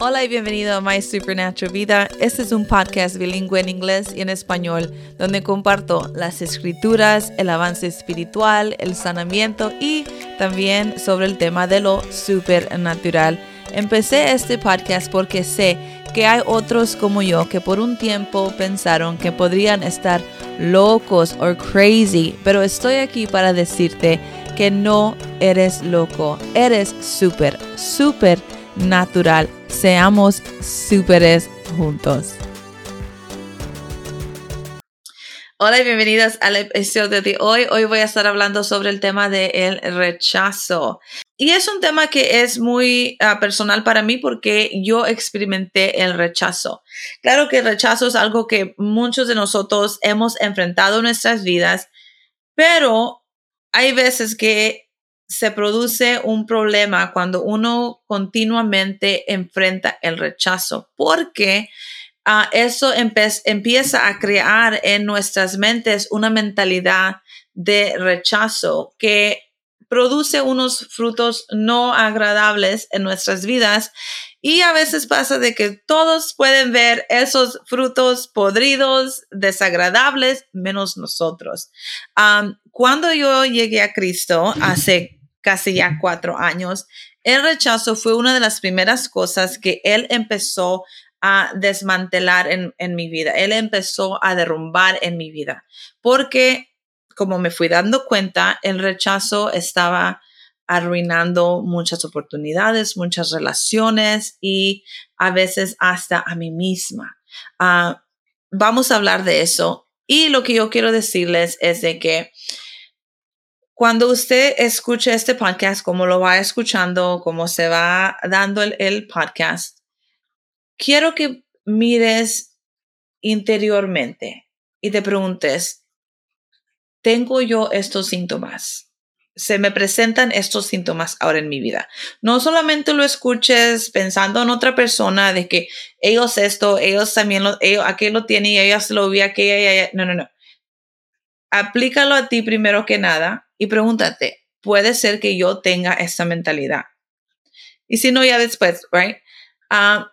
Hola y bienvenido a My Supernatural Vida. Este es un podcast bilingüe en inglés y en español donde comparto las escrituras, el avance espiritual, el sanamiento y también sobre el tema de lo supernatural. Empecé este podcast porque sé que hay otros como yo que por un tiempo pensaron que podrían estar locos o crazy, pero estoy aquí para decirte que no eres loco, eres súper, súper natural. Seamos súperes juntos. Hola y bienvenidos al episodio de hoy. Hoy voy a estar hablando sobre el tema del el rechazo. Y es un tema que es muy ah, personal para mí porque yo experimenté el rechazo. Claro que el rechazo es algo que muchos de nosotros hemos enfrentado en nuestras vidas, pero hay veces que se produce un problema cuando uno continuamente enfrenta el rechazo, porque ah, eso empieza a crear en nuestras mentes una mentalidad de rechazo que produce unos frutos no agradables en nuestras vidas y a veces pasa de que todos pueden ver esos frutos podridos, desagradables, menos nosotros. cuando yo llegué a Cristo hace casi ya cuatro años, el rechazo fue una de las primeras cosas que él empezó a desmantelar en, en mi vida. Él empezó a derrumbar en mi vida porque, como me fui dando cuenta, el rechazo estaba arruinando muchas oportunidades, muchas relaciones y a veces hasta a mí misma. Ah, vamos a hablar de eso. Y lo que yo quiero decirles es de que cuando usted escuche este podcast, como lo va escuchando, como se va dando el, podcast, quiero que mires interiormente y te preguntes, ¿tengo yo estos síntomas? Se me presentan estos síntomas ahora en mi vida. No solamente lo escuches pensando en otra persona de que ellos esto, ellos también lo, ellos, aquí lo tienen y ellas lo vi, aquella, no, no, no. Aplícalo a ti primero que nada y pregúntate, puede ser que yo tenga esta mentalidad. Y si no, ya después, right? Ah,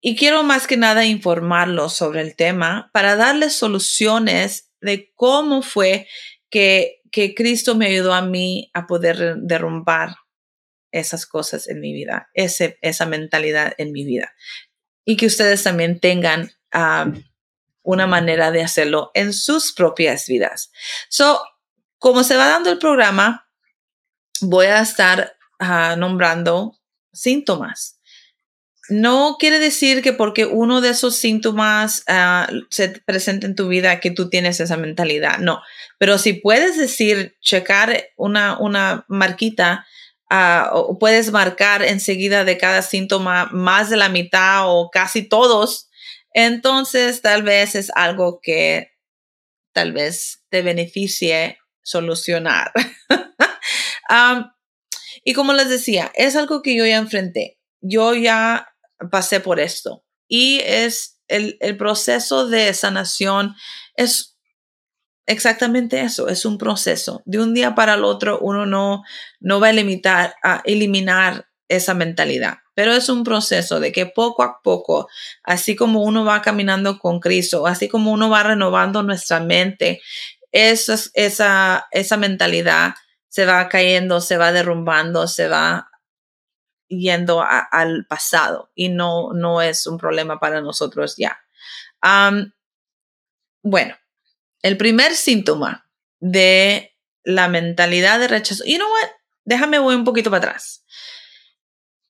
y quiero más que nada informarlos sobre el tema para darles soluciones de cómo fue que, que Cristo me ayudó a mí a poder derrumbar esas cosas en mi vida, ese, esa mentalidad en mi vida. Y que ustedes también tengan ah, una manera de hacerlo en sus propias vidas. So, como se va dando el programa, voy a estar nombrando síntomas. No quiere decir que porque uno de esos síntomas ah, se presente en tu vida que tú tienes esa mentalidad, no. Pero si puedes decir, checar una, una marquita, o puedes marcar enseguida de cada síntoma más de la mitad o casi todos, entonces tal vez es algo que tal vez te beneficie solucionar. y como les decía, es algo que yo ya enfrenté. Yo ya pasé por esto. Y es el, proceso de sanación es exactamente eso, es un proceso. De un día para el otro uno no, no va a, limitar, a eliminar esa mentalidad, pero es un proceso de que poco a poco, así como uno va caminando con Cristo, así como uno va renovando nuestra mente esa, esa, mentalidad se va cayendo, se va derrumbando, se va yendo al pasado y no, no es un problema para nosotros ya. bueno, el primer síntoma de la mentalidad de rechazo, you know what? Déjame voy un poquito para atrás.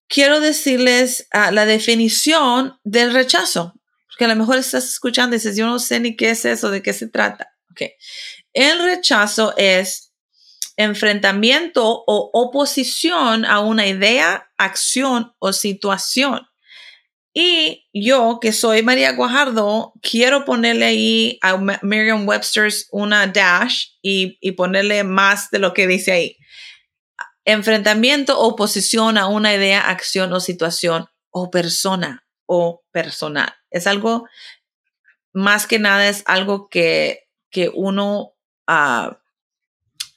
Quiero decirles ah, la definición del rechazo, porque a lo mejor estás escuchando y dices, yo no sé ni qué es eso, de qué se trata. El rechazo es enfrentamiento o oposición a una idea, acción o situación. Y yo, que soy María Guajardo, quiero ponerle ahí a Merriam Webster's una dash y, y ponerle más de lo que dice ahí. Enfrentamiento oposición a una idea, acción o situación o persona o personal. Es algo, más que nada es algo que que uno ah,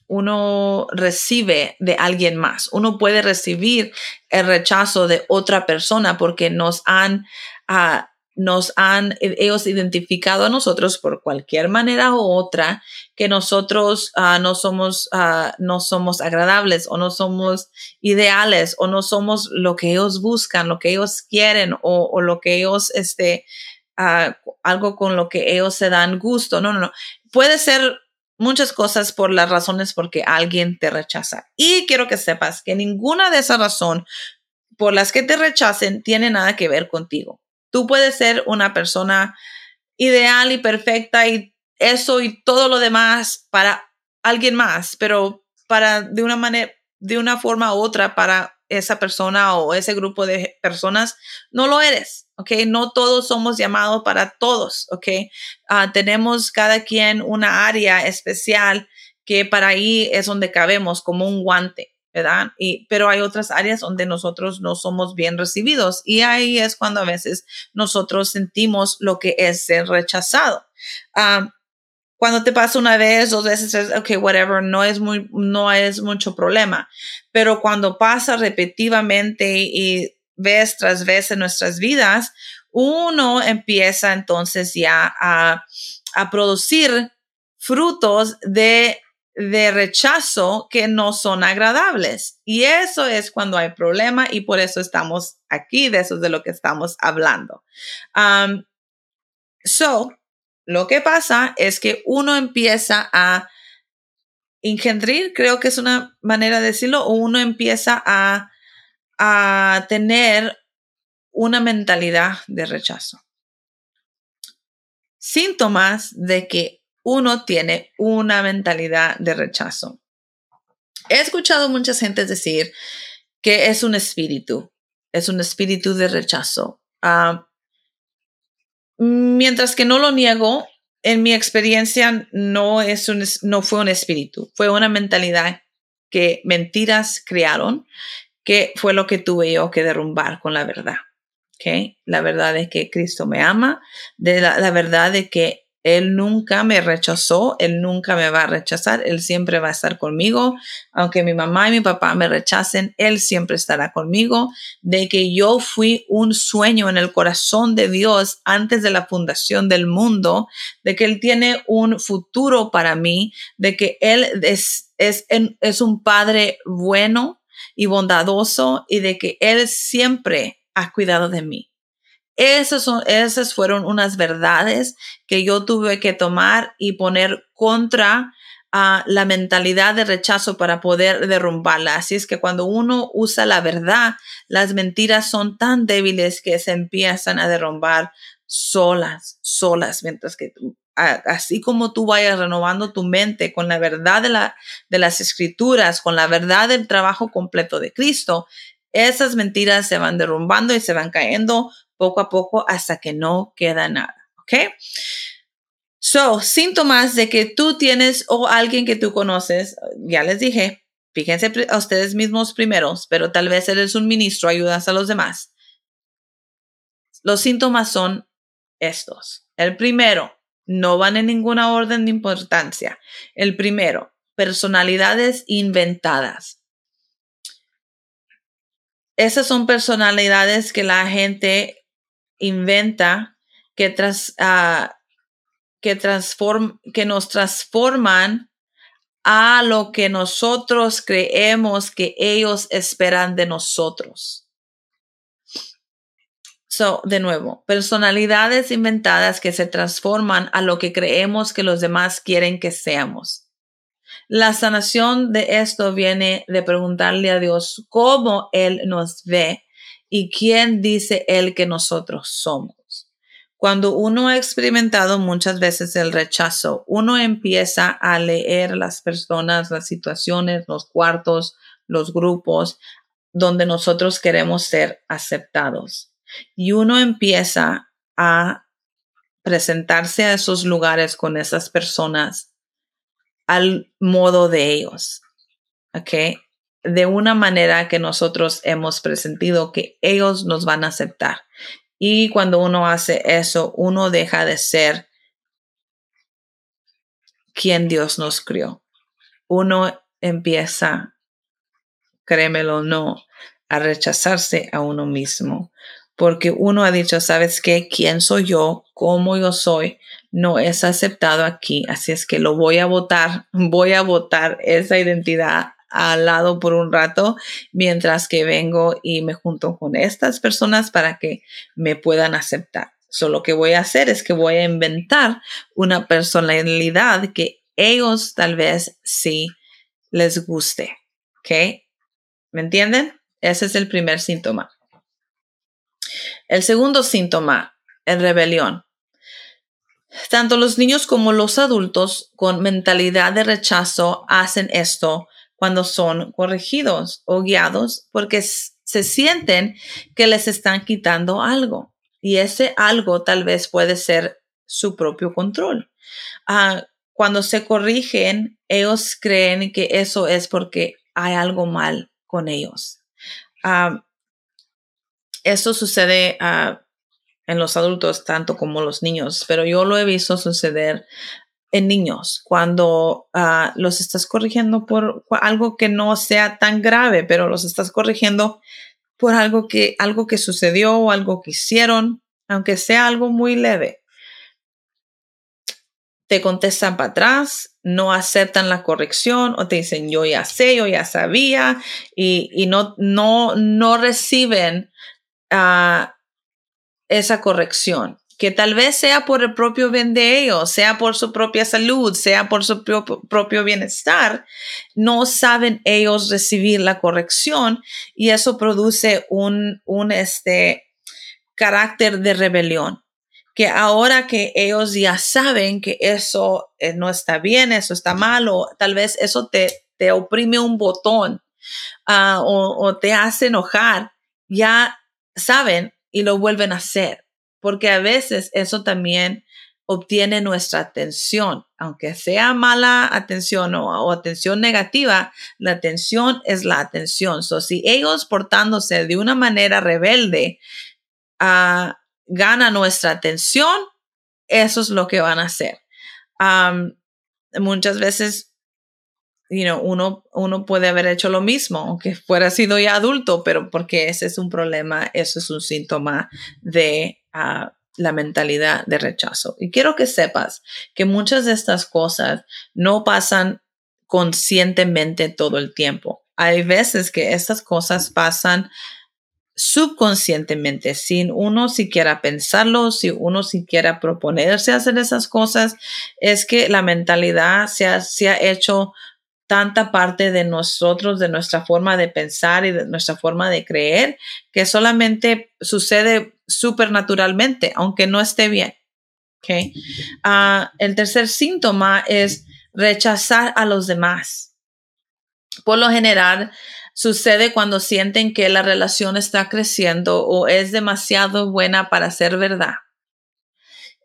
uno recibe de alguien más. Uno puede recibir el rechazo de otra persona porque nos han, ah, nos han e, ellos identificado a nosotros por cualquier manera u otra que nosotros ah, no somos no somos agradables o no somos ideales o no somos lo que ellos buscan, lo que ellos quieren o, o lo que ellos este algo con lo que ellos se dan gusto. No, no, no. Puede ser muchas cosas por las razones por que alguien te rechaza. Y quiero que sepas que ninguna de esas razones por las que te rechacen tiene nada que ver contigo. Tú puedes ser una persona ideal y perfecta y eso y todo lo demás para alguien más, pero para de una manera, de una forma u otra para esa persona o ese grupo de personas, no lo eres, ¿ok? No todos somos llamados para todos, ¿ok? Ah, tenemos cada quien una área especial que para ahí es donde cabemos como un guante, ¿verdad? Y, pero hay otras áreas donde nosotros no somos bien recibidos y ahí es cuando a veces nosotros sentimos lo que es ser rechazado. Ah, cuando te pasa una vez, dos veces, ok, whatever, no es muy, no es mucho problema. Pero cuando pasa repetitivamente y vez tras vez en nuestras vidas, uno empieza entonces ya a, producir frutos de, rechazo que no son agradables. Y eso es cuando hay problema y por eso estamos aquí, de eso es de lo que estamos hablando. So, lo que pasa es que uno empieza a engendrar, creo que es una manera de decirlo, o uno empieza a, a tener una mentalidad de rechazo. Síntomas de que uno tiene una mentalidad de rechazo. He escuchado muchas gentes decir que es un espíritu, es un espíritu de rechazo. Ah, Mientras que no lo niego, en mi experiencia no, es un, no fue un espíritu, fue una mentalidad que mentiras crearon, que fue lo que tuve yo que derrumbar con la verdad. ¿okay? La verdad es que Cristo me ama, de la, la verdad de que él nunca me rechazó, Él nunca me va a rechazar, Él siempre va a estar conmigo. Aunque mi mamá y mi papá me rechacen, Él siempre estará conmigo. De que yo fui un sueño en el corazón de Dios antes de la fundación del mundo, de que Él tiene un futuro para mí, de que Él es, es, es un Padre bueno y bondadoso y de que Él siempre ha cuidado de mí. Esas, son, esas fueron unas verdades que yo tuve que tomar y poner contra a la mentalidad de rechazo para poder derrumbarla. Así es que cuando uno usa la verdad, las mentiras son tan débiles que se empiezan a derrumbar solas, solas, mientras que así como tú vayas renovando tu mente con la verdad de, la, de las escrituras, con la verdad del trabajo completo de Cristo, esas mentiras se van derrumbando y se van cayendo poco a poco hasta que no queda nada. ¿Ok? So, síntomas de que tú tienes o alguien que tú conoces, ya les dije, fíjense a ustedes mismos primeros, pero tal vez eres un ministro, ayudas a los demás. Los síntomas son estos. El primero, no van en ninguna orden de importancia. El primero, personalidades inventadas. Esas son personalidades que la gente inventa que, tras, uh, que, que nos transforman a lo que nosotros creemos que ellos esperan de nosotros. So, de nuevo, personalidades inventadas que se transforman a lo que creemos que los demás quieren que seamos. La sanación de esto viene de preguntarle a Dios cómo Él nos ve y quién dice Él que nosotros somos. Cuando uno ha experimentado muchas veces el rechazo, uno empieza a leer las personas, las situaciones, los cuartos, los grupos donde nosotros queremos ser aceptados. Y uno empieza a presentarse a esos lugares con esas personas al modo de ellos. De una manera que nosotros hemos presentido que ellos nos van a aceptar. Y cuando uno hace eso, uno deja de ser quien Dios nos crió. uno empieza, créemelo o no, a rechazarse a uno mismo. Porque uno ha dicho, ¿sabes qué? ¿Quién soy yo? ¿Cómo yo soy? No es aceptado aquí. Así es que lo voy a votar. Voy a votar esa identidad al lado por un rato mientras que vengo y me junto con estas personas para que me puedan aceptar. So, lo que voy a hacer es que voy a inventar una personalidad que ellos tal vez sí les guste. ¿Ok? ¿Me entienden? Ese es el primer síntoma. El segundo síntoma, es rebelión. Tanto los niños como los adultos con mentalidad de rechazo hacen esto cuando son corregidos o guiados porque se sienten que les están quitando algo. Y ese algo tal vez puede ser su propio control. Ah, cuando se corrigen, ellos creen que eso es porque hay algo mal con ellos. Ah, eso sucede ah, en los adultos tanto como los niños, pero yo lo he visto suceder en niños cuando uh, los estás corrigiendo por algo que no sea tan grave, pero los estás corrigiendo por algo que algo que sucedió o algo que hicieron, aunque sea algo muy leve. Te contestan para atrás, no aceptan la corrección o te dicen yo ya sé, yo ya sabía y, y no, no, no reciben uh, esa corrección que tal vez sea por el propio bien de ellos, sea por su propia salud, sea por su propio, bienestar, no saben ellos recibir la corrección y eso produce un, un este, carácter de rebelión. Que ahora que ellos ya saben que eso eh, no está bien, eso está mal, o tal vez eso te, te oprime un botón uh, o, o te hace enojar, ya saben y lo vuelven a hacer porque a veces eso también obtiene nuestra atención, aunque sea mala atención o, atención negativa, la atención es la atención. So, si ellos portándose de una manera rebelde uh, gana nuestra atención, eso es lo que van a hacer. muchas veces you know, uno, uno puede haber hecho lo mismo, aunque fuera sido ya adulto, pero porque ese es un problema, eso es un síntoma de la mentalidad de rechazo. Y quiero que sepas que muchas de estas cosas no pasan conscientemente todo el tiempo. Hay veces que estas cosas pasan subconscientemente, sin uno siquiera pensarlo, si uno siquiera proponerse hacer esas cosas, es que la mentalidad se ha, se ha hecho tanta parte de nosotros, de nuestra forma de pensar y de nuestra forma de creer, que solamente sucede supernaturalmente, aunque no esté bien. Okay. Ah, el tercer síntoma es rechazar a los demás. Por lo general, sucede cuando sienten que la relación está creciendo o es demasiado buena para ser verdad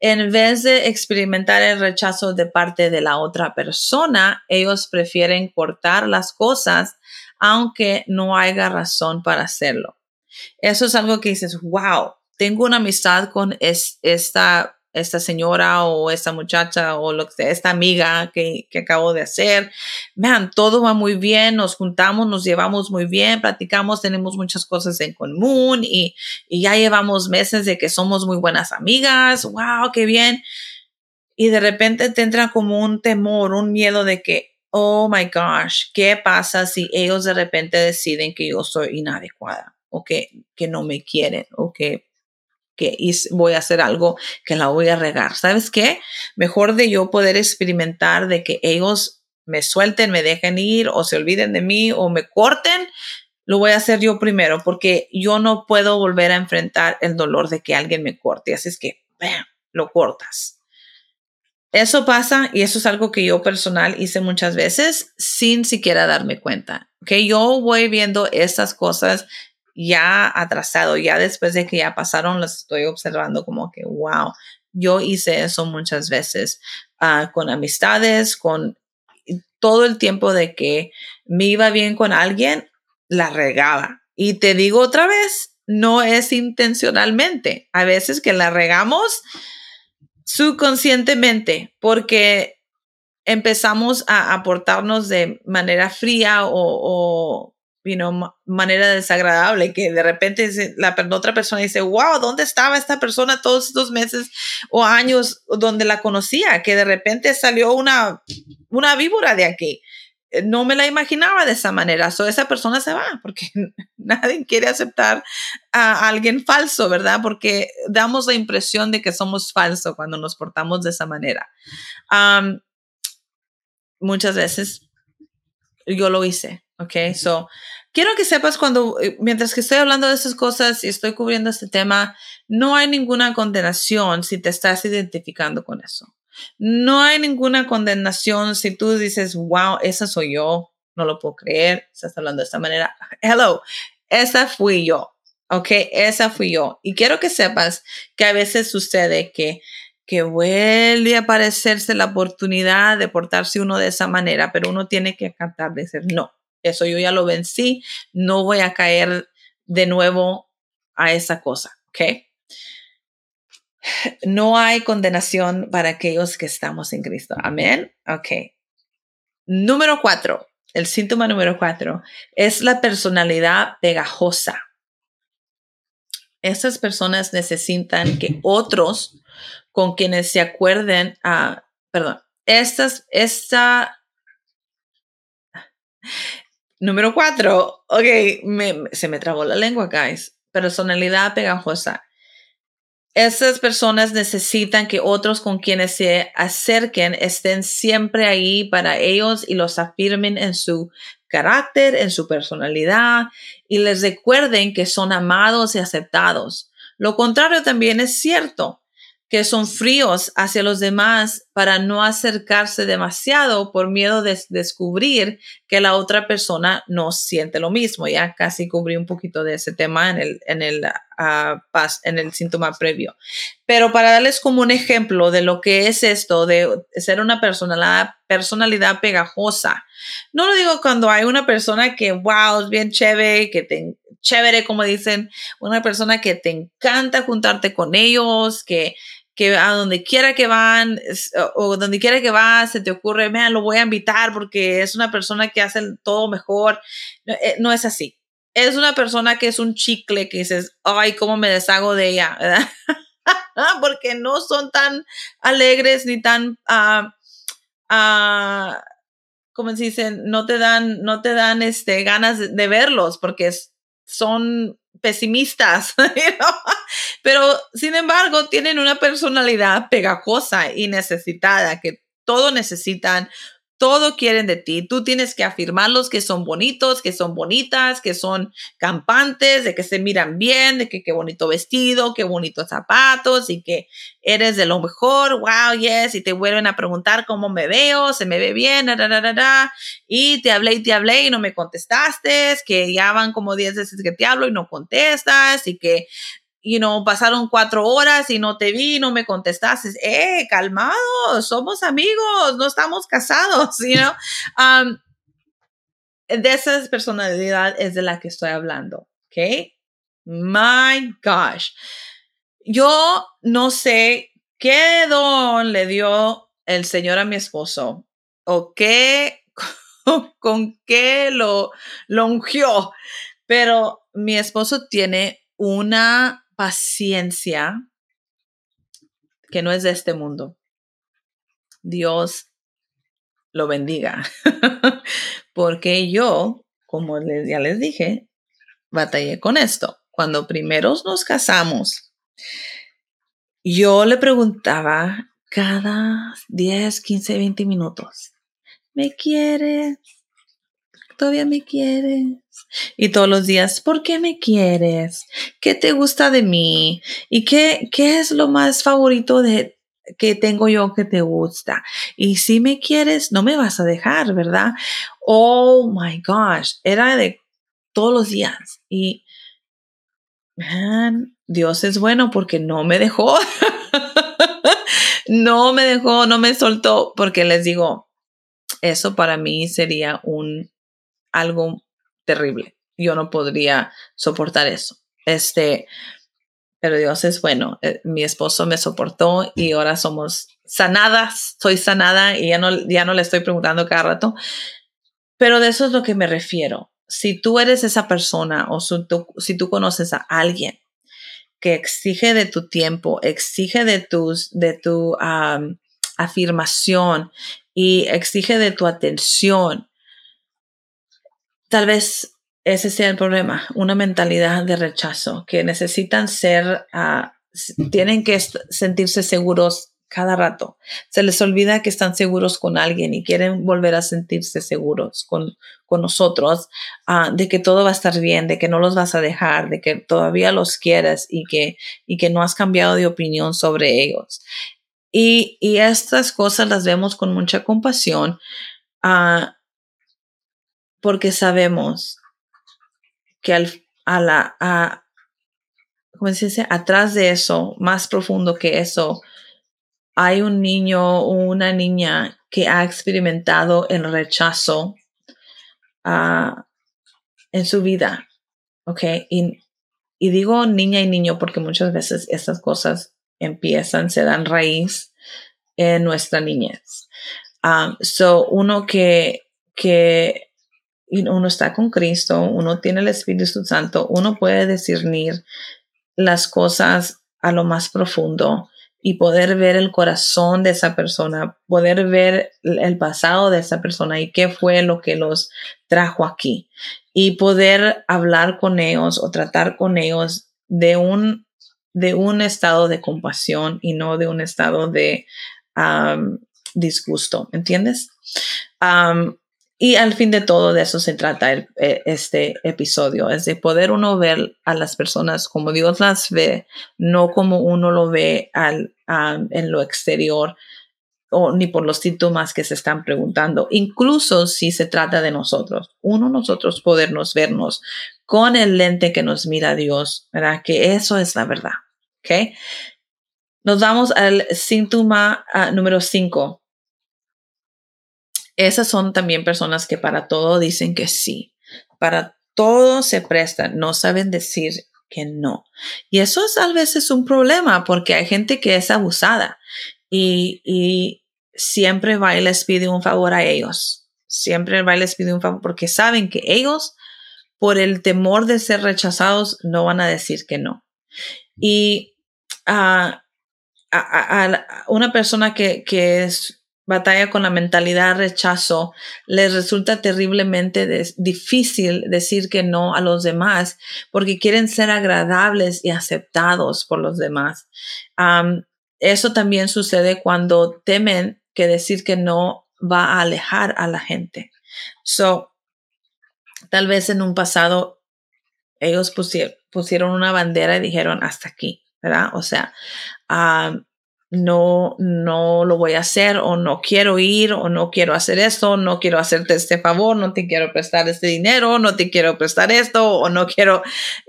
en vez de experimentar el rechazo de parte de la otra persona, ellos prefieren cortar las cosas aunque no haya razón para hacerlo. Eso es algo que dices, wow, tengo una amistad con esta esta señora o esta muchacha o lo que esta amiga que, que acabo de hacer. Vean, todo va muy bien, nos juntamos, nos llevamos muy bien, platicamos, tenemos muchas cosas en común y, y ya llevamos meses de que somos muy buenas amigas. ¡Wow, qué bien! Y de repente te entra como un temor, un miedo de que, oh my gosh, ¿qué pasa si ellos de repente deciden que yo soy inadecuada o que, que no me quieren o que que voy a hacer algo que la voy a regar. ¿Sabes qué? Mejor de yo poder experimentar de que ellos me suelten, me dejen ir o se olviden de mí o me corten, lo voy a hacer yo primero porque yo no puedo volver a enfrentar el dolor de que alguien me corte. Así es que, lo cortas. Eso pasa y eso es algo que yo personal hice muchas veces sin siquiera darme cuenta. Que yo voy viendo estas cosas ya atrasado, ya después de que ya pasaron, los estoy observando como que, wow, yo hice eso muchas veces ah, con amistades, con todo el tiempo de que me iba bien con alguien, la regaba. Y te digo otra vez, no es intencionalmente. A veces que la regamos subconscientemente porque empezamos a aportarnos de manera fría o, o manera desagradable, que de repente la otra persona dice, wow, ¿dónde estaba esta persona todos estos meses o años donde la conocía? Que de repente salió una, una víbora de aquí. Eh, no me la imaginaba de esa manera. So, esa persona se va porque nadie quiere aceptar a alguien falso, ¿verdad? Porque damos la impresión de que somos falsos cuando nos portamos de esa manera. muchas veces yo lo hice, ¿ok? So, quiero que sepas cuando, eh, mientras que estoy hablando de esas cosas y estoy cubriendo este tema, no hay ninguna condenación si te estás identificando con eso. No hay ninguna condenación si tú dices, wow, esa soy yo, no lo puedo creer, estás hablando de esta manera. Hello, esa fui yo, ¿ok? Esa fui yo. Y quiero que sepas que a veces sucede que, que vuelve a aparecerse la oportunidad de portarse uno de esa manera, pero uno tiene que cantar, decir, no, eso yo ya lo vencí, no voy a caer de nuevo a esa cosa, ¿ok? No hay condenación para aquellos que estamos en Cristo. Amén. Ok. Número cuatro, el síntoma número cuatro es la personalidad pegajosa. Esas personas necesitan que otros con quienes se acuerden, ah, perdón, estas, esta, número cuatro, ok, se me trabó la lengua, guys. Personalidad pegajosa esas personas necesitan que otros con quienes se acerquen estén siempre ahí para ellos y los afirmen en su carácter, en su personalidad y les recuerden que son amados y aceptados. Lo contrario también es cierto que son fríos hacia los demás para no acercarse demasiado por miedo de descubrir que la otra persona no siente lo mismo. Ya casi cubrí un poquito de ese tema en el, en el, ah, en el síntoma previo. Pero para darles como un ejemplo de lo que es esto de ser una personalidad, personalidad pegajosa. No lo digo cuando hay una persona que, wow, es bien chévere, que te, chévere, como dicen, una persona que te encanta juntarte con ellos, que, que a donde quiera que van o donde quiera que vas se te ocurre, me lo voy a invitar porque es una persona que hace todo mejor. Eh, no, es así. Es una persona que es un chicle que dices, ay, cómo me deshago de ella, ¿verdad? porque no son tan alegres ni tan, uh, uh, como se dicen, no te dan, no te dan este, ganas de verlos porque son pesimistas, pero sin embargo tienen una personalidad pegajosa y necesitada, que todo necesitan, todo quieren de ti. Tú tienes que afirmarlos que son bonitos, que son bonitas, que son campantes, de que se miran bien, de que qué bonito vestido, qué bonitos zapatos y que eres de lo mejor. Wow, yes. Y te vuelven a preguntar cómo me veo, se me ve bien, y te hablé y te hablé y no me contestaste, que ya van como 10 veces que te hablo y no contestas y que you know, pasaron cuatro horas y no te vi, no me contestaste. Eh, calmado, somos amigos, no estamos casados, you know. Um, de esa personalidad es de la que estoy hablando, ¿ok? My gosh. Yo no sé qué don le dio el Señor a mi esposo o qué, con qué lo, lo ungió, pero mi esposo tiene una paciencia que no es de este mundo. Dios lo bendiga. Porque yo, como ya les dije, batallé con esto. Cuando primero nos casamos, yo le preguntaba cada 10, 15, 20 minutos, ¿me quieres? ¿Todavía me quieres? Y todos los días, ¿por qué me quieres? ¿Qué te gusta de mí? ¿Y qué, qué es lo más favorito de, que tengo yo que te gusta? Y si me quieres, no me vas a dejar, ¿verdad? Oh my gosh, era de todos los días. Y, Dios es bueno porque no me dejó. no me dejó, no me soltó, porque les digo, eso para mí sería un algo terrible. Yo no podría soportar eso. Este, pero Dios es bueno. Eh, mi esposo me soportó y ahora somos sanadas, soy sanada y ya no, ya no le estoy preguntando cada rato. Pero de eso es lo que me refiero. Si tú eres esa persona o si tú, conoces a alguien que exige de tu tiempo, exige de, tus, de tu afirmación y exige de tu atención, tal vez ese sea el problema, una mentalidad de rechazo, que necesitan ser, ah, tienen que sentirse seguros cada rato. Se les olvida que están seguros con alguien y quieren volver a sentirse seguros con, con nosotros, ah, de que todo va a estar bien, de que no los vas a dejar, de que todavía los quieres y que, y que no has cambiado de opinión sobre ellos. Y, y estas cosas las vemos con mucha compasión uh, porque sabemos que al, a la, a, ¿cómo se dice? Atrás de eso, más profundo que eso, hay un niño o una niña que ha experimentado el rechazo uh, en su vida, ¿ok? Y, digo niña y niño porque muchas veces estas cosas empiezan, se dan raíz en nuestra niñez. Um, so, uno que, que uno está con Cristo, uno tiene el Espíritu Santo, uno puede discernir las cosas a lo más profundo y poder ver el corazón de esa persona, poder ver el pasado de esa persona y qué fue lo que los trajo aquí y poder hablar con ellos o tratar con ellos de un, de un estado de compasión y no de un estado de disgusto, ¿entiendes? Y al fin de todo de eso se trata e, este episodio, es de poder uno ver a las personas como Dios las ve, no como uno lo ve en lo exterior o ni por los síntomas que se están preguntando, incluso si se trata de nosotros. Uno, nosotros podernos vernos con el lente que nos mira Dios, ¿verdad? Que eso es la verdad, ¿ok? Nos vamos al síntoma ah, número 5 esas son también personas que para todo dicen que sí, para todo se prestan, no saben decir que no. Y eso es a veces un problema porque hay gente que es abusada y, siempre va y les pide un favor a ellos. Siempre va y les pide un favor porque saben que ellos, por el temor de ser rechazados, no van a decir que no. Y a, una persona que, que es batalla con la mentalidad rechazo, les resulta terriblemente difícil decir que no a los demás porque quieren ser agradables y aceptados por los demás. eso también sucede cuando temen que decir que no va a alejar a la gente. So, tal vez en un pasado ellos pusieron, pusieron una bandera y dijeron hasta aquí, ¿verdad? O sea, no, no lo voy a hacer o no quiero ir o no quiero hacer esto, no quiero hacerte este favor, no te quiero prestar este dinero, no te quiero prestar esto o no quiero,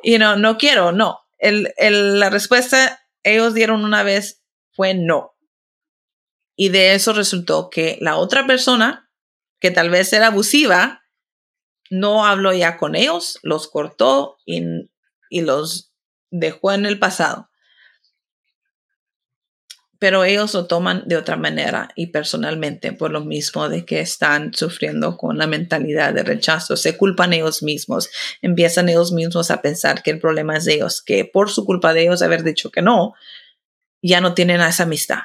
you know, no quiero, no. El, el, la respuesta ellos dieron una vez fue no. Y de eso resultó que la otra persona, que tal vez era abusiva, no habló ya con ellos, los cortó y, y los dejó en el pasado pero ellos lo toman de otra manera y personalmente por lo mismo de que están sufriendo con la mentalidad de rechazo. Se culpan ellos mismos, empiezan ellos mismos a pensar que el problema es de ellos, que por su culpa de ellos haber dicho que no, ya no tienen esa amistad.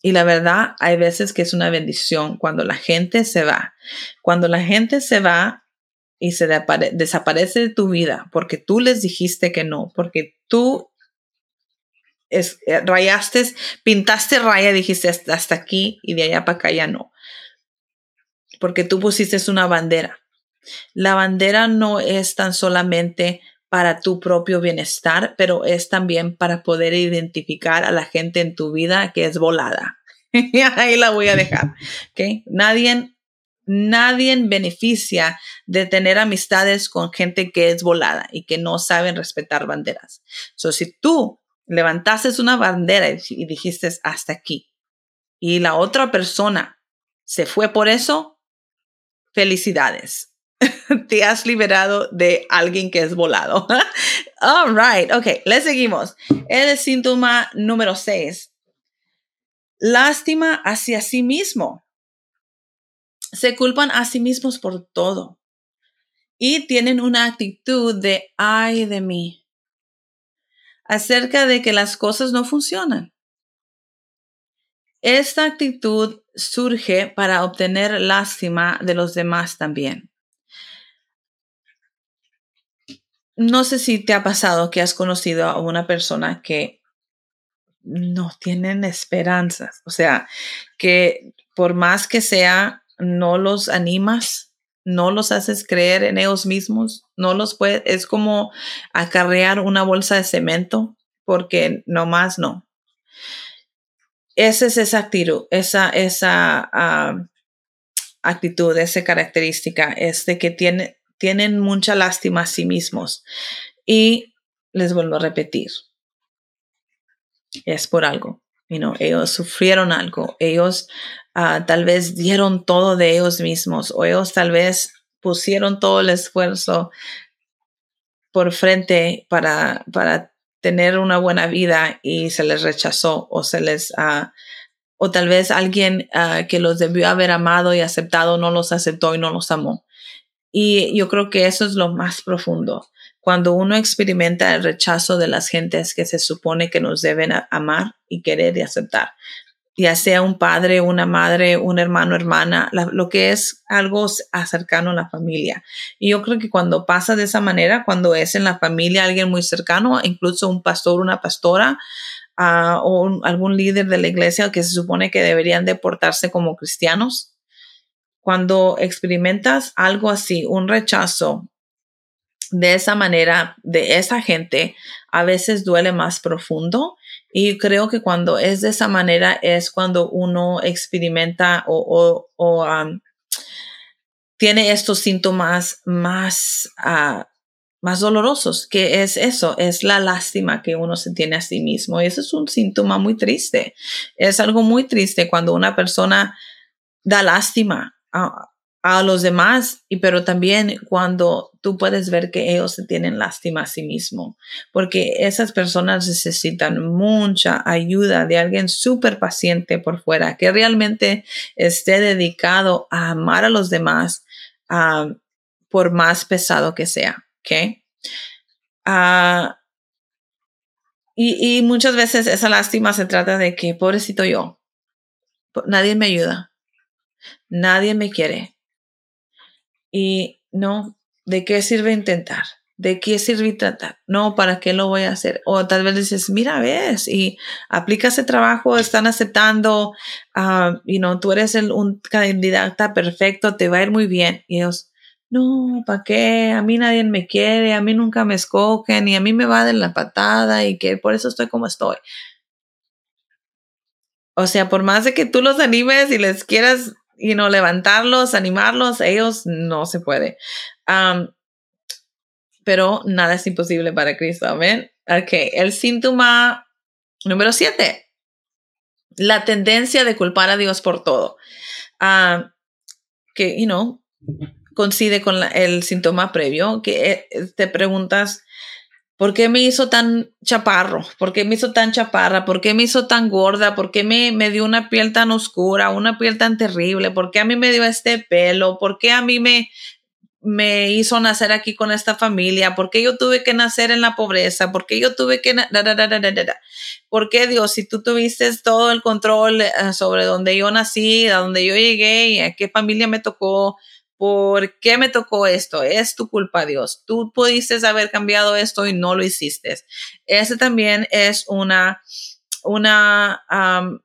Y la verdad, hay veces que es una bendición cuando la gente se va. Cuando la gente se va y se desaparece de tu vida porque tú les dijiste que no, porque tú es, eh, rayaste, pintaste raya, dijiste hasta, aquí y de allá para acá ya no. Porque tú pusiste una bandera. La bandera no es tan solamente para tu propio bienestar, pero es también para poder identificar a la gente en tu vida que es volada. Ahí la voy a dejar. ¿okay? Nadie, nadie beneficia de tener amistades con gente que es volada y que no saben respetar banderas. So, si tú levantaste una bandera y dijiste hasta aquí, y la otra persona se fue por eso, felicidades. te has liberado de alguien que es volado. All right, ok, le seguimos. El síntoma número 6. Lástima hacia sí mismo. Se culpan a sí mismos por todo y tienen una actitud de ay de mí acerca de que las cosas no funcionan. Esta actitud surge para obtener lástima de los demás también. No sé si te ha pasado que has conocido a una persona que no tienen esperanzas, o sea, que por más que sea, no los animas, no los haces creer en ellos mismos, no los puedes, es como acarrear una bolsa de cemento, porque nomás no. Esa es esa actitud, esa, esa actitud, esa característica, es de que tiene, tienen mucha lástima a sí mismos. Y les vuelvo a repetir, es por algo. Ellos sufrieron algo, ellos uh, tal vez dieron todo de ellos mismos o ellos tal vez pusieron todo el esfuerzo por frente para, para tener una buena vida y se les rechazó o se les uh, o tal vez alguien uh, que los debió haber amado y aceptado no los aceptó y no los amó. Y yo creo que eso es lo más profundo. Cuando uno experimenta el rechazo de las gentes que se supone que nos deben amar y querer y aceptar, ya sea un padre, una madre, un hermano, hermana, lo que es algo cercano a la familia. Y yo creo que cuando pasa de esa manera, cuando es en la familia alguien muy cercano, incluso un pastor, una pastora, uh, o algún líder de la iglesia que se supone que deberían deportarse como cristianos, cuando experimentas algo así, un rechazo de esa manera, de esa gente, a veces duele más profundo. Y creo que cuando es de esa manera es cuando uno experimenta o, um, tiene estos síntomas más, uh, más dolorosos, que es eso, es la lástima que uno se tiene a sí mismo. Y eso es un síntoma muy triste. Es algo muy triste cuando una persona da lástima a, los demás, y pero también cuando tú puedes ver que ellos se tienen lástima a sí mismo, porque esas personas necesitan mucha ayuda de alguien súper paciente por fuera, que realmente esté dedicado a amar a los demás por más pesado que sea. Ah, y, y muchas veces esa lástima se trata de que, pobrecito yo, nadie me ayuda Nadie me quiere. Y no, ¿de qué sirve intentar? ¿De qué sirve tratar? No, ¿para qué lo voy a hacer? O tal vez dices, mira, ves, y aplica ese trabajo, están aceptando, uh, y no, tú eres el, un candidata perfecto, te va a ir muy bien. Y ellos, no, ¿para qué? A mí nadie me quiere, a mí nunca me escogen, y a mí me va de la patada, y que por eso estoy como estoy. O sea, por más de que tú los animes y les quieras y no levantarlos, animarlos, ellos no se puede. pero nada es imposible para Cristo. Amén. Ok, el síntoma número siete. La tendencia de culpar a Dios por todo. que, you know, coincide con el síntoma previo, que eh, te preguntas, ¿Por qué me hizo tan chaparro? ¿Por qué me hizo tan chaparra? ¿Por qué me hizo tan gorda? ¿Por qué me, me dio una piel tan oscura, una piel tan terrible? ¿Por qué a mí me dio este pelo? ¿Por qué a mí me, me hizo nacer aquí con esta familia? ¿Por qué yo tuve que nacer en la pobreza? ¿Por qué yo tuve que... ¿Por qué Dios, si tú tuviste todo el control eh, sobre dónde yo nací, a dónde yo llegué a qué familia me tocó? ¿Por qué me tocó esto? Es tu culpa, Dios. Tú pudiste haber cambiado esto y no lo hiciste. Ese también es una, una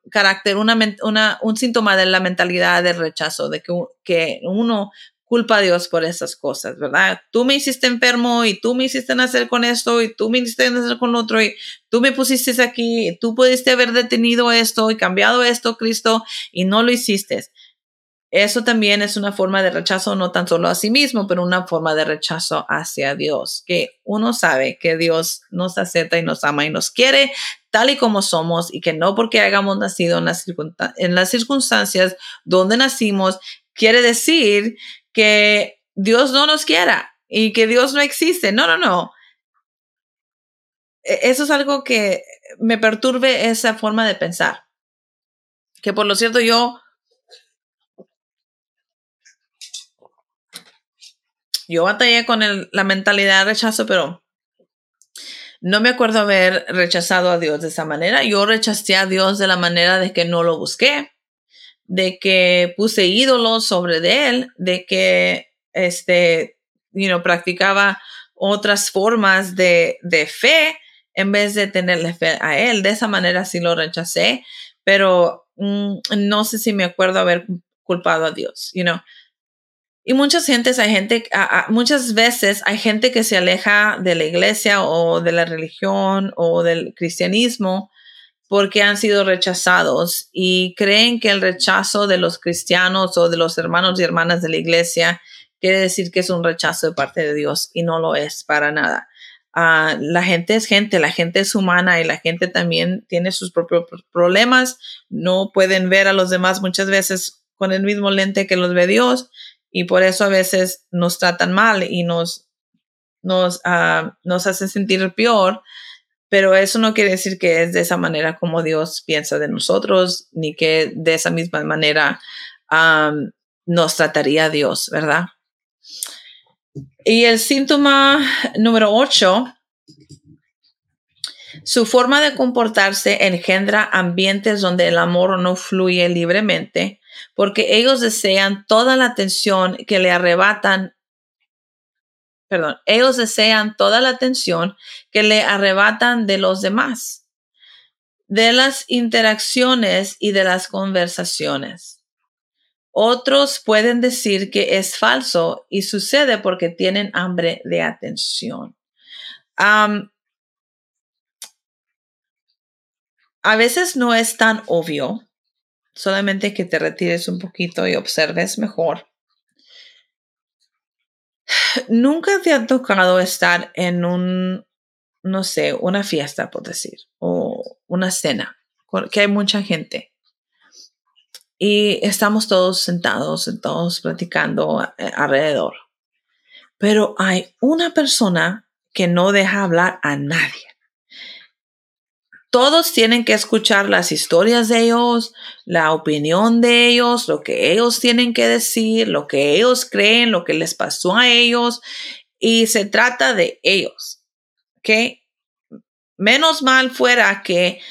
carácter, una, una, un síntoma de la mentalidad del rechazo, de que, que uno culpa a Dios por esas cosas, ¿verdad? Tú me hiciste enfermo y tú me hiciste nacer con esto y tú me hiciste nacer con otro y tú me pusiste aquí y tú pudiste haber detenido esto y cambiado esto, Cristo, y no lo hiciste. Eso también es una forma de rechazo no tan solo a sí mismo, pero una forma de rechazo hacia Dios, que uno sabe que Dios nos acepta y nos ama y nos quiere tal y como somos y que no porque hayamos nacido en las, en las circunstancias donde nacimos, quiere decir que Dios no nos quiera y que Dios no existe. No, no, no. E, eso es algo que me perturbe esa forma de pensar. Que por lo cierto yo yo batallé con la mentalidad de rechazo, pero no me acuerdo haber rechazado a Dios de esa manera. Yo rechacé a Dios de la manera de que no lo busqué, de que puse ídolos sobre de él, de que este, you know, practicaba otras formas de, fe en vez de tenerle fe a él. De esa manera sí lo rechacé, pero mm, no sé si me acuerdo haber culpado a Dios, you know. Y muchas gentes, hay gente, muchas veces hay gente que se aleja de la iglesia o de la religión o del cristianismo porque han sido rechazados y creen que el rechazo de los cristianos o de los hermanos y hermanas de la iglesia quiere decir que es un rechazo de parte de Dios y no lo es para nada. Ah, la gente es gente, la gente es humana y la gente también tiene sus propios problemas, no pueden ver a los demás muchas veces con el mismo lente que los ve Dios y por eso a veces nos tratan mal y nos, nos, uh, nos hacen sentir peor, pero eso no quiere decir que es de esa manera como Dios piensa de nosotros, ni que de esa misma manera nos trataría Dios, ¿verdad? Y el síntoma número 8 su forma de comportarse engendra ambientes donde el amor no fluye libremente, porque ellos desean toda la atención que le arrebatan, perdón, ellos desean toda la atención que le arrebatan de los demás, de las interacciones y de las conversaciones. Otros pueden decir que es falso y sucede porque tienen hambre de atención a veces no es tan obvio, solamente que te retires un poquito y observes mejor. Nunca te ha tocado estar en un, no sé, una fiesta, por decir, o una cena, que hay mucha gente. Y estamos todos sentados, todos platicando eh, alrededor. Pero hay una persona que no deja hablar a nadie todos tienen que escuchar las historias de ellos, la opinión de ellos, lo que ellos tienen que decir, lo que ellos creen, lo que les pasó a ellos. Y se trata de ellos. ¿Ok? Menos mal fuera que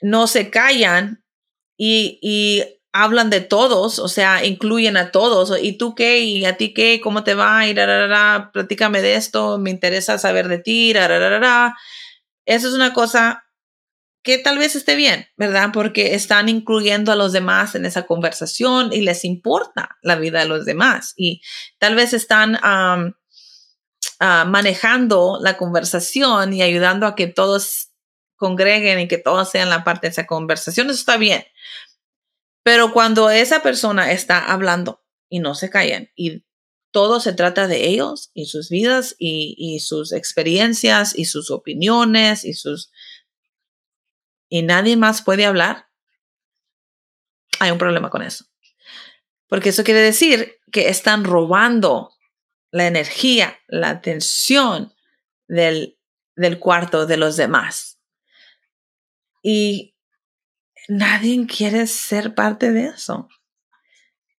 no se callan y, hablan de todos, o sea, incluyen a todos. ¿Y tú qué? ¿Y a ti qué? ¿Cómo te va? Y platícame de esto, me interesa saber de ti. Eso es una cosa que tal vez esté bien, ¿verdad? Porque están incluyendo a los demás en esa conversación y les importa la vida de los demás y tal vez están ah, manejando la conversación y ayudando a que todos congreguen y que todos sean la parte de esa conversación. Eso está bien. Pero cuando esa persona está hablando y no se callan y todo se trata de ellos y sus vidas y, y sus experiencias y sus opiniones y sus y nadie más puede hablar, hay un problema con eso. Porque eso quiere decir que están robando la energía, la atención del, del cuarto de los demás. Y nadie quiere ser parte de eso.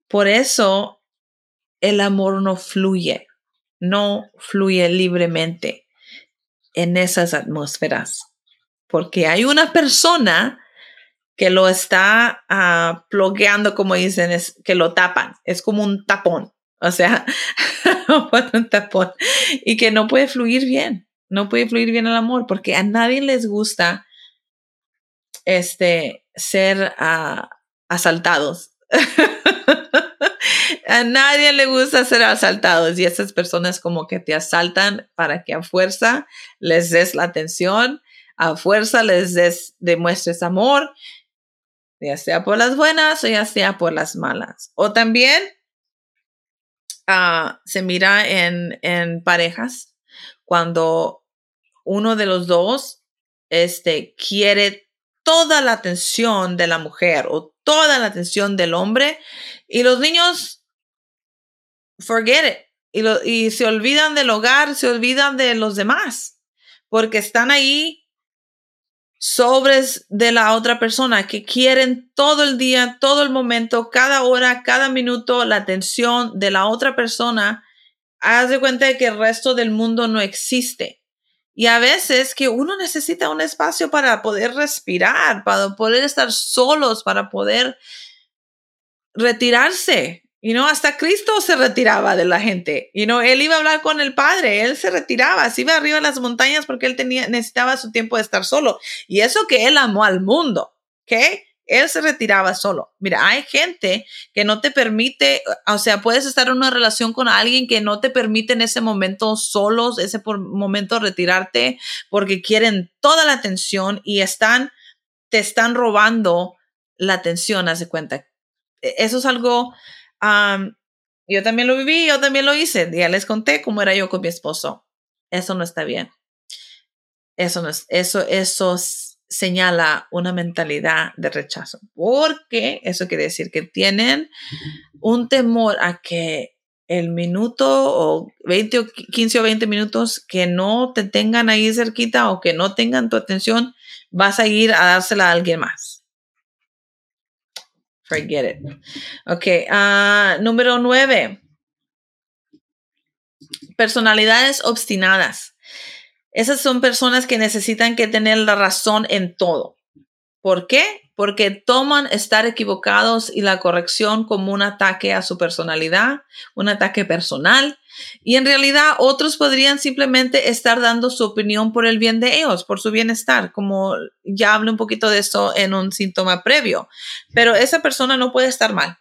Por eso el amor no fluye, no fluye libremente en esas atmósferas porque hay una persona que lo está uh, plogueando, como dicen, es que lo tapan, es como un tapón, o sea, un tapón, y que no puede fluir bien, no puede fluir bien el amor, porque a nadie les gusta este, ser uh, asaltados. a nadie le gusta ser asaltados y esas personas como que te asaltan para que a fuerza les des la atención a fuerza les demuestres amor, ya sea por las buenas o ya sea por las malas. O también ah, se mira en, en, parejas cuando uno de los dos este, quiere toda la atención de la mujer o toda la atención del hombre y los niños, forget it. y, y se olvidan del hogar, se olvidan de los demás, porque están ahí sobres de la otra persona que quieren todo el día, todo el momento, cada hora, cada minuto la atención de la otra persona. Haz de cuenta de que el resto del mundo no existe. Y a veces que uno necesita un espacio para poder respirar, para poder estar solos, para poder retirarse. Y no, hasta Cristo se retiraba de la gente. Y no, él iba a hablar con el Padre, él se retiraba, se iba arriba de las montañas porque él tenía, necesitaba su tiempo de estar solo. Y eso que él amó al mundo, ¿ok? Él se retiraba solo. Mira, hay gente que no te permite, o sea, puedes estar en una relación con alguien que no te permite en ese momento solos, ese momento retirarte, porque quieren toda la atención y están, te están robando la atención, haz de cuenta. E, eso es algo yo también lo viví, yo también lo hice. Ya les conté cómo era yo con mi esposo. Eso no está bien. Eso no es, eso, eso señala una mentalidad de rechazo. Porque eso quiere decir que tienen un temor a que el minuto o 20 o 15 o 20 minutos que no te tengan ahí cerquita o que no tengan tu atención, vas a ir a dársela a alguien más. Forget it. Ok, uh, número nueve. Personalidades obstinadas. Esas son personas que necesitan que tener la razón en todo. ¿Por qué? Porque toman estar equivocados y la corrección como un ataque a su personalidad, un ataque personal y en realidad otros podrían simplemente estar dando su opinión por el bien de ellos, por su bienestar, como ya hablé un poquito de eso en un síntoma previo. Pero esa persona no puede estar mal.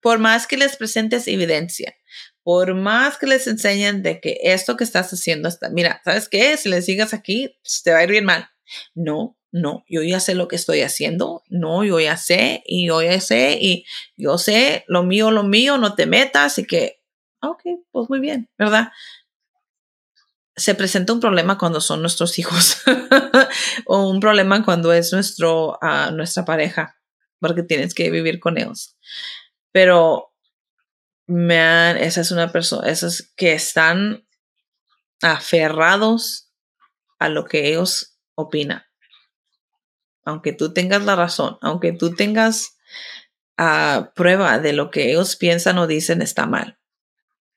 Por más que les presentes evidencia, por más que les enseñen de que esto que estás haciendo está, mira, ¿sabes qué? Si les sigas aquí, pues, te va a ir bien mal. No, no, yo ya sé lo que estoy haciendo, no, yo ya sé y yo ya sé y yo sé lo mío, lo mío, no te metas y que ok, pues muy bien, ¿verdad? Se presenta un problema cuando son nuestros hijos o un problema cuando es nuestro, uh, nuestra pareja, porque tienes que vivir con ellos. Pero, man, esa es una persona, esos que están aferrados a lo que ellos opinan. Aunque tú tengas la razón, aunque tú tengas uh, prueba de lo que ellos piensan o dicen está mal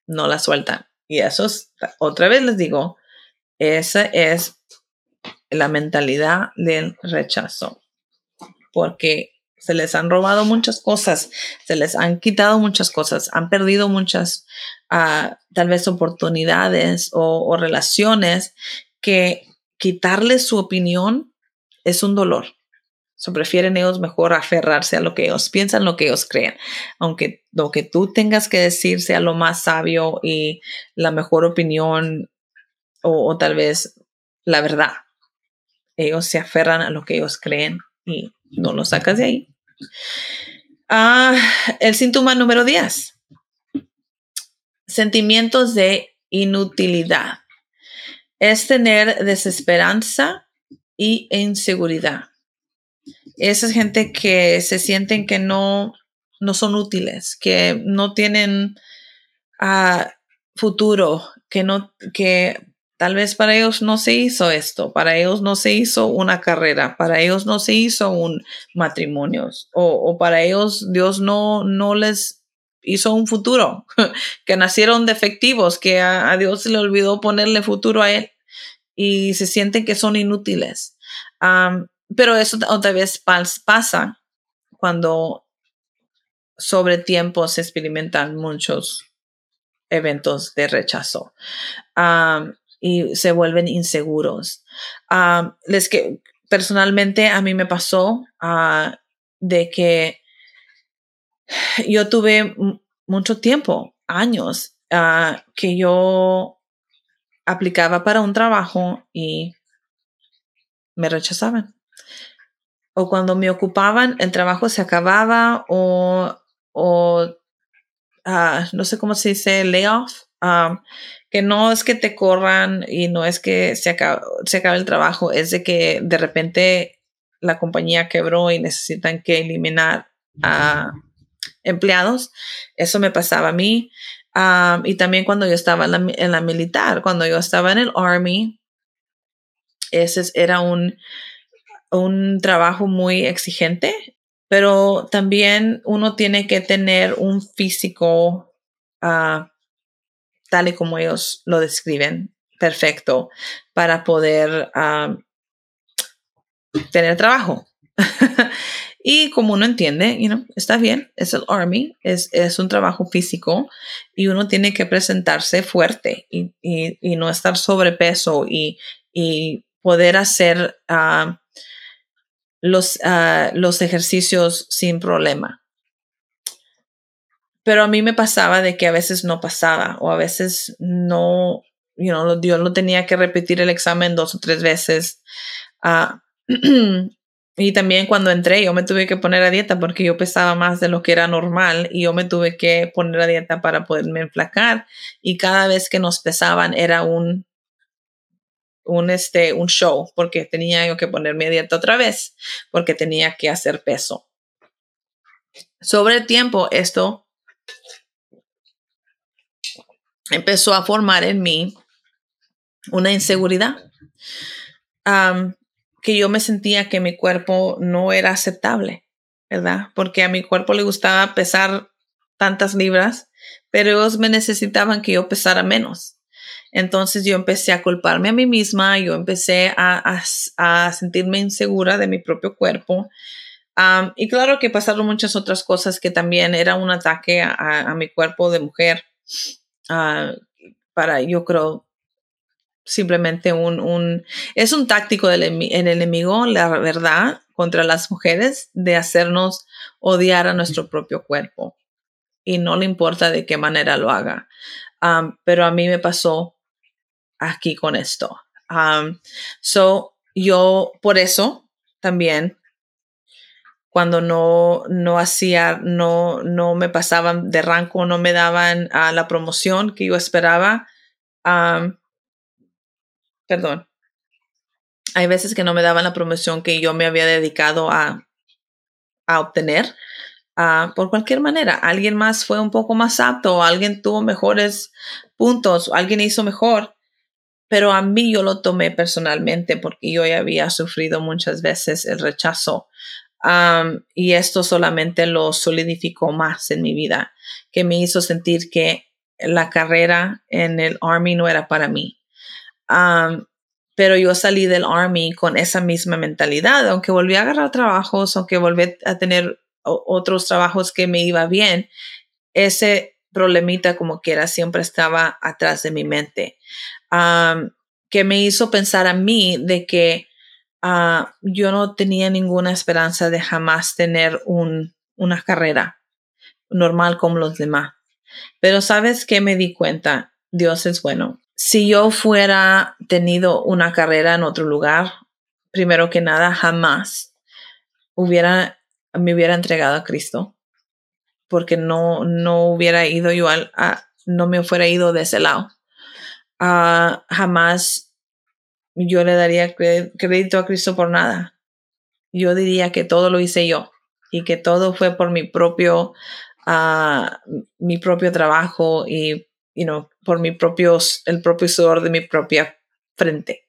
no la sueltan. Y eso es, otra vez les digo, esa es la mentalidad del rechazo. Porque se les han robado muchas cosas, se les han quitado muchas cosas, han perdido muchas, ah, tal vez oportunidades o, o relaciones que quitarles su opinión es un dolor. So, prefieren ellos mejor aferrarse a lo que ellos piensan, lo que ellos creen. Aunque lo que tú tengas que decir sea lo más sabio y la mejor opinión o, tal vez la verdad. Ellos se aferran a lo que ellos creen y no lo sacas de ahí. Ah, el síntoma número 10. Sentimientos de inutilidad. Es tener desesperanza y inseguridad esa gente que se sienten que no, no son útiles, que no tienen uh, futuro, que no, que tal vez para ellos no se hizo esto, para ellos no se hizo una carrera, para ellos no se hizo un matrimonio, o, para ellos Dios no, no les hizo un futuro, que nacieron defectivos, que a, Dios se le olvidó ponerle futuro a él y se sienten que son inútiles. Pero eso otra vez pasa cuando sobre tiempo se experimentan muchos eventos de rechazo y se vuelven inseguros. les que personalmente a mí me pasó ah, de que yo tuve mucho tiempo, años, ah, que yo aplicaba para un trabajo y me rechazaban o cuando me ocupaban, el trabajo se acababa o, o ah, no sé cómo se dice, layoff, um, que no es que te corran y no es que se acabe, se acabe el trabajo, es de que de repente la compañía quebró y necesitan que eliminar a empleados. Eso me pasaba a mí. Um, y también cuando yo estaba en la, en la, militar, cuando yo estaba en el Army, ese era un, un trabajo muy exigente, pero también uno tiene que tener un físico uh, tal y como ellos lo describen, perfecto, para poder um, tener trabajo. y como uno entiende, you know, está bien, es el Army, es, es un trabajo físico y uno tiene que presentarse fuerte y, y, no estar sobrepeso y, y poder hacer uh, los, uh, los ejercicios sin problema. Pero a mí me pasaba de que a veces no pasaba o a veces no, you know, yo no tenía que repetir el examen dos o tres veces. Uh, y también cuando entré yo me tuve que poner a dieta porque yo pesaba más de lo que era normal y yo me tuve que poner a dieta para poderme enflacar y cada vez que nos pesaban era un un este un show porque tenía que ponerme a dieta otra vez porque tenía que hacer peso. Sobre el tiempo esto empezó a formar en mí una inseguridad que yo me sentía que mi cuerpo no era aceptable, ¿verdad? Porque a mi cuerpo le gustaba pesar tantas libras, pero ellos me necesitaban que yo pesara menos. Entonces yo empecé a culparme a mí misma, yo empecé a, a, sentirme insegura de mi propio cuerpo. y claro que pasaron muchas otras cosas que también era un ataque a, a mi cuerpo de mujer. Uh, para, yo creo, simplemente un, un, es un táctico del el enemigo, la verdad, contra las mujeres de hacernos odiar a nuestro propio cuerpo. Y no le importa de qué manera lo haga. Um, pero a mí me pasó aquí con esto. Um, so, yo por eso también cuando no, no hacía, no, no me pasaban de rango, no me daban a la promoción que yo esperaba, um, perdón, hay veces que no me daban la promoción que yo me había dedicado a, a obtener. Uh, por cualquier manera, alguien más fue un poco más apto, alguien tuvo mejores puntos, alguien hizo mejor, pero a mí yo lo tomé personalmente porque yo ya había sufrido muchas veces el rechazo y esto solamente lo solidificó más en mi vida, que me hizo sentir que la carrera en el Army no era para mí. Pero yo salí del Army con esa misma mentalidad, aunque volví a agarrar trabajos, aunque volví a tener otros trabajos que me iba bien, ese problemita como quiera siempre estaba atrás de mi mente, que me hizo pensar a mí de que ah, yo no tenía ninguna esperanza de jamás tener un, una carrera normal como los demás. Pero sabes que me di cuenta, Dios es bueno si yo fuera tenido una carrera en otro lugar, primero que nada, jamás hubiera, me hubiera entregado a Cristo, porque no, no hubiera ido yo no me fuera ido de ese lado. Ah, jamás yo le daría crédito a Cristo por nada. Yo diría que todo lo hice yo y que todo fue por mi propio, uh, mi propio trabajo y you know, por mi propio, el propio sudor de mi propia frente.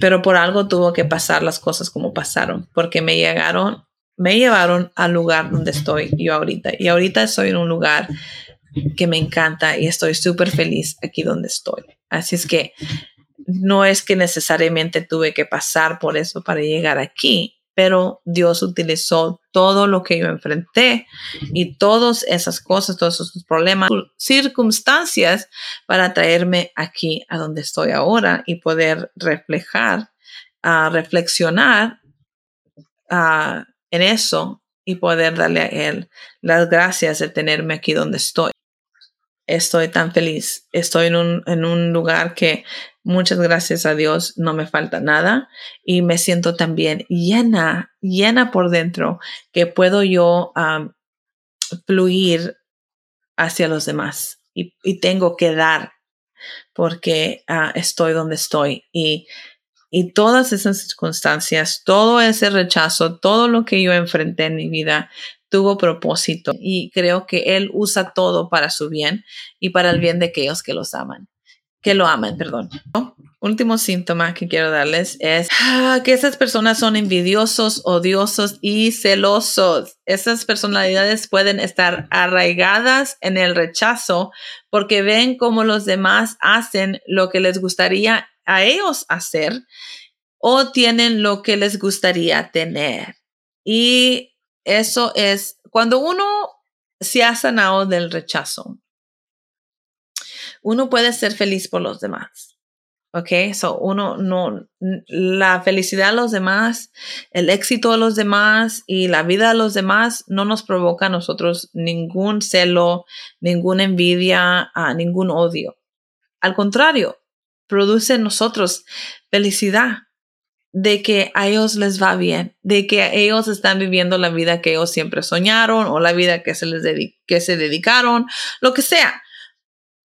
pero por algo tuvo que pasar las cosas como pasaron, porque me llegaron, me llevaron al lugar donde estoy yo ahorita. Y ahorita estoy en un lugar que me encanta y estoy súper feliz aquí donde estoy. Así es que no es que necesariamente tuve que pasar por eso para llegar aquí, pero Dios utilizó todo lo que yo enfrenté y todas esas cosas, todos esos problemas, circunstancias para traerme aquí a donde estoy ahora y poder reflejar, reflexionar en eso y poder darle a Él las gracias de tenerme aquí donde estoy. Estoy tan feliz. Estoy en un, en un lugar que Muchas gracias a Dios, no me falta nada y me siento también llena, llena por dentro, que puedo yo fluir hacia los demás y, tengo que dar porque ah, estoy donde estoy y, y todas esas circunstancias, todo ese rechazo, todo lo que yo enfrenté en mi vida, tuvo propósito y creo que Él usa todo para su bien y para el bien de aquellos que los aman, que lo aman, perdón. Último síntoma que quiero darles es ah, que esas personas son envidiosos, odiosos y celosos. Esas personalidades pueden estar arraigadas en el rechazo porque ven cómo los demás hacen lo que les gustaría a ellos hacer o tienen lo que les gustaría tener. Y eso es cuando uno se ha sanado del rechazo. Uno puede ser feliz por los demás Ok, so uno no, la felicidad de los demás, el éxito de los demás y la vida de los demás no nos provoca a nosotros ningún celo, ninguna envidia, uh, ningún odio. Al contrario, produce en nosotros felicidad de que a ellos les va bien, de que ellos están viviendo la vida que ellos siempre soñaron o la vida que se les que se dedicaron, lo que sea.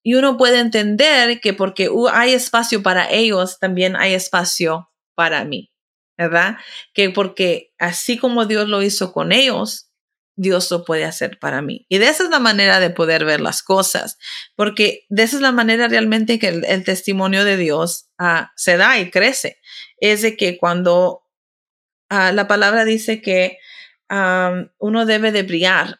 Y uno puede entender que porque hay espacio para ellos, también hay espacio para mí, ¿verdad? Que porque así como Dios lo hizo con ellos, Dios lo puede hacer para mí. Y de esa es la manera de poder ver las cosas, porque de esa es la manera realmente que el, testimonio de Dios ah, se da y crece. Es de que cuando ah, la palabra dice que uno debe de brillar,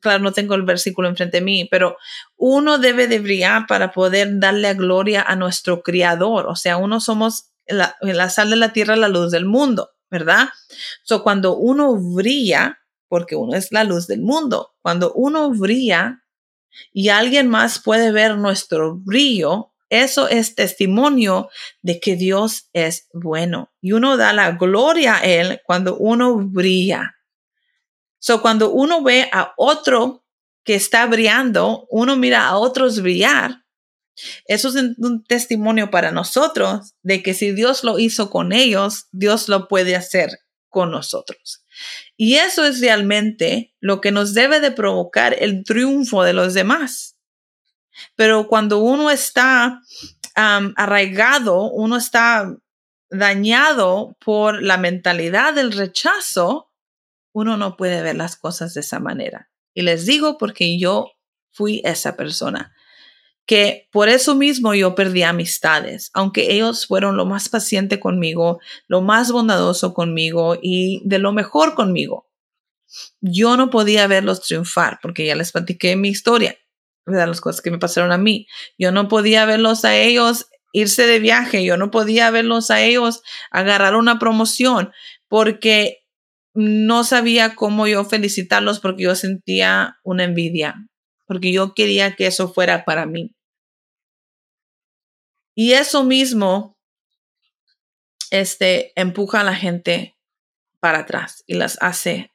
claro, no tengo el versículo enfrente de mí, pero uno debe de brillar para poder darle gloria a nuestro Creador. O sea, uno somos la, sal de la tierra, la luz del mundo, ¿verdad? So, cuando uno brilla, porque uno es la luz del mundo, cuando uno brilla y alguien más puede ver nuestro brillo, eso es testimonio de que Dios es bueno. Y uno da la gloria a Él cuando uno brilla. So, cuando uno ve a otro que está brillando, uno mira a otros brillar, eso es un testimonio para nosotros de que si Dios lo hizo con ellos, Dios lo puede hacer con nosotros. Y eso es realmente lo que nos debe de provocar el triunfo de los demás. Pero cuando uno está arraigado, uno está dañado por la mentalidad del rechazo, uno no puede ver las cosas de esa manera. Y les digo porque yo fui esa persona, que por eso mismo yo perdí amistades, aunque ellos fueron lo más paciente conmigo, lo más bondadoso conmigo y de lo mejor conmigo. Yo no podía verlos triunfar porque ya les platiqué mi historia, ¿verdad? las cosas que me pasaron a mí. Yo no podía verlos a ellos irse de viaje, yo no podía verlos a ellos agarrar una promoción porque no sabía cómo yo felicitarlos porque yo sentía una envidia, porque yo quería que eso fuera para mí. Y eso mismo este, empuja a la gente para atrás y las hace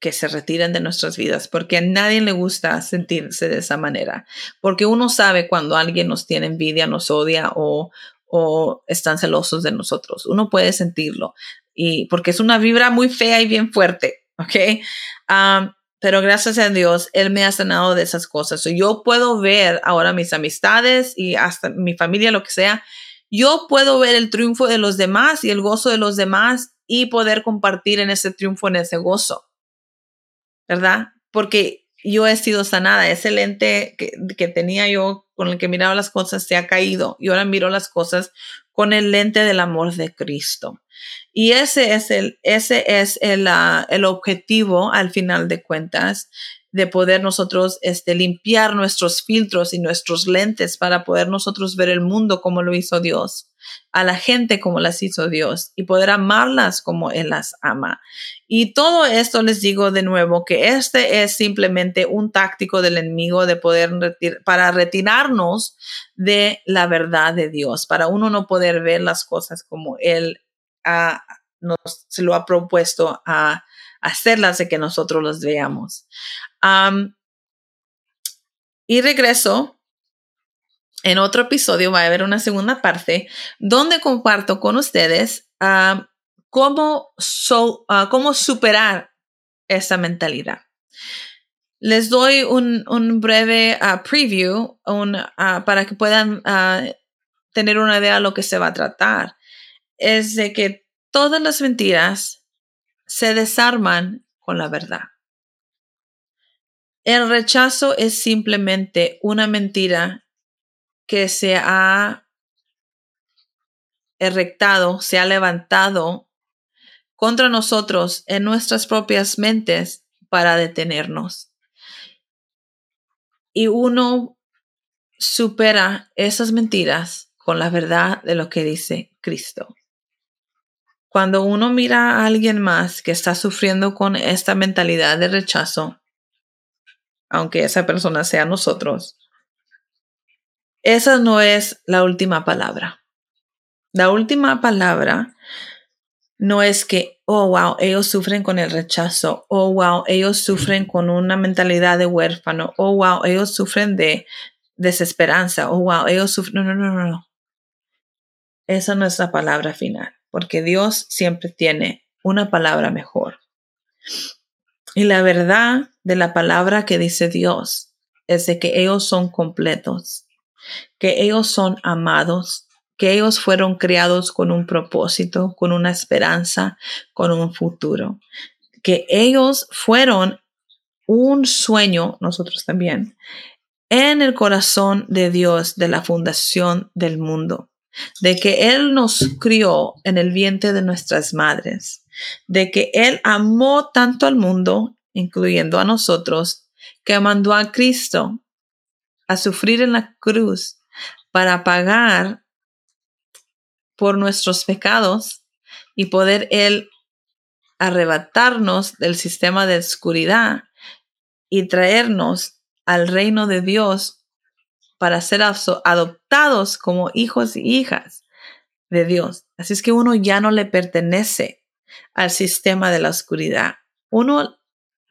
que se retiren de nuestras vidas, porque a nadie le gusta sentirse de esa manera, porque uno sabe cuando alguien nos tiene envidia, nos odia o, o están celosos de nosotros. Uno puede sentirlo y porque es una vibra muy fea y bien fuerte, ¿ok? pero gracias a Dios, Él me ha sanado de esas cosas. yo puedo ver ahora mis amistades y hasta mi familia, lo que sea. Yo puedo ver el triunfo de los demás y el gozo de los demás y poder compartir en ese triunfo, en ese gozo. ¿Verdad? Porque yo he sido sanada. Ese lente que, tenía yo con el que miraba las cosas se ha caído y ahora miro las cosas con el lente del amor de Cristo. Y ese es el, ese es el, ah, el objetivo al final de cuentas de poder nosotros este, limpiar nuestros filtros y nuestros lentes para poder nosotros ver el mundo como lo hizo Dios, a la gente como las hizo Dios y poder amarlas como Él las ama. Y todo esto les digo de nuevo que este es simplemente un táctico del enemigo de poder para retirarnos de la verdad de Dios, para uno no poder ver las cosas como Él nos, se lo ha propuesto a hacerlas de que nosotros las veamos. y regreso. En otro episodio va a haber una segunda parte donde comparto con ustedes cómo, ah, cómo superar esa mentalidad. Les doy un, breve ah, preview ah, para que puedan tener una idea de lo que se va a tratar. Es de que todas las mentiras se desarman con la verdad. El rechazo es simplemente una mentira que se ha erectado, se ha levantado contra nosotros en nuestras propias mentes para detenernos. Y uno supera esas mentiras con la verdad de lo que dice Cristo. Cuando uno mira a alguien más que está sufriendo con esta mentalidad de rechazo, aunque esa persona sea nosotros, esa no es la última palabra. La última palabra no es que, oh, wow, ellos sufren con el rechazo, oh, wow, ellos sufren con una mentalidad de huérfano, oh, wow, ellos sufren de desesperanza, oh, wow, ellos sufren, no, no, no, no. Esa no es la palabra final, porque Dios siempre tiene una palabra mejor. Y la verdad de la palabra que dice Dios es de que ellos son completos, que ellos son amados, que ellos fueron criados con un propósito, con una esperanza, con un futuro, que ellos fueron un sueño, nosotros también, en el corazón de Dios de la fundación del mundo, de que Él nos crió en el vientre de nuestras madres, de que Él amó tanto al mundo, incluyendo a nosotros, que mandó a Cristo a sufrir en la cruz para pagar por nuestros pecados y poder Él arrebatarnos del sistema de oscuridad y traernos al reino de Dios para ser adoptados como hijos y hijas de Dios. Así es que uno ya no le pertenece al sistema de la oscuridad. Uno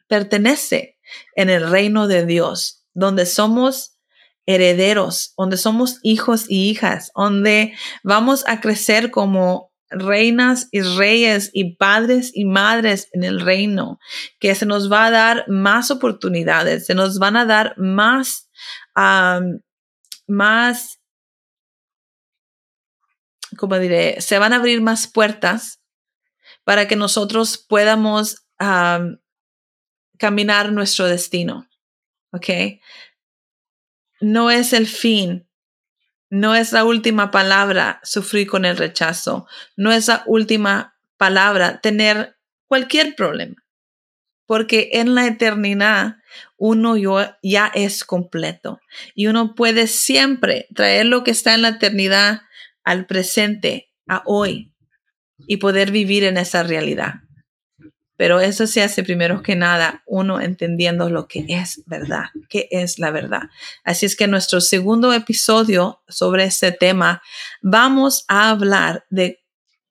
pertenece en el reino de Dios, donde somos herederos, donde somos hijos y hijas, donde vamos a crecer como reinas y reyes y padres y madres en el reino, que se nos va a dar más oportunidades, se nos van a dar más, más, como diré, se van a abrir más puertas para que nosotros podamos caminar nuestro destino. ¿Ok? no es el fin, no es la última palabra sufrir con el rechazo, no es la última palabra tener cualquier problema, porque en la eternidad uno ya es completo y uno puede siempre traer lo que está en la eternidad al presente, a hoy, y poder vivir en esa realidad. Pero eso se hace primero que nada uno entendiendo lo que es verdad, qué es la verdad. Así es que en nuestro segundo episodio sobre este tema vamos a hablar de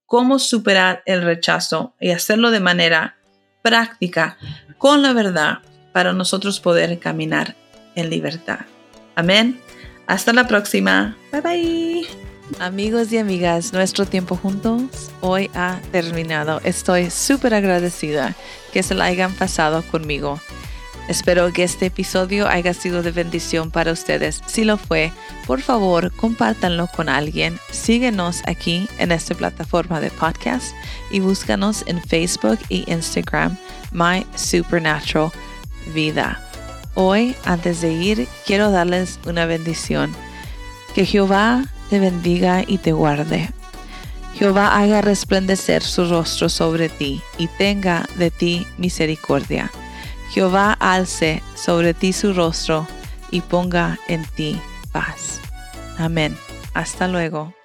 cómo superar el rechazo y hacerlo de manera práctica con la verdad para nosotros poder caminar en libertad. Amén. Hasta la próxima. Bye bye. Amigos y amigas, nuestro tiempo juntos hoy ha terminado. Estoy súper agradecida que se la hayan pasado conmigo. Espero que este episodio haya sido de bendición para ustedes. Si lo fue, por favor, compártanlo con alguien. Síguenos aquí en esta plataforma de podcast y búscanos en Facebook y Instagram, My Supernatural Vida. Hoy, antes de ir, quiero darles una bendición. Que Jehová te bendiga y te guarde. Jehová haga resplandecer su rostro sobre ti y tenga de ti misericordia. Jehová alce sobre ti su rostro y ponga en ti paz. Amén. Hasta luego.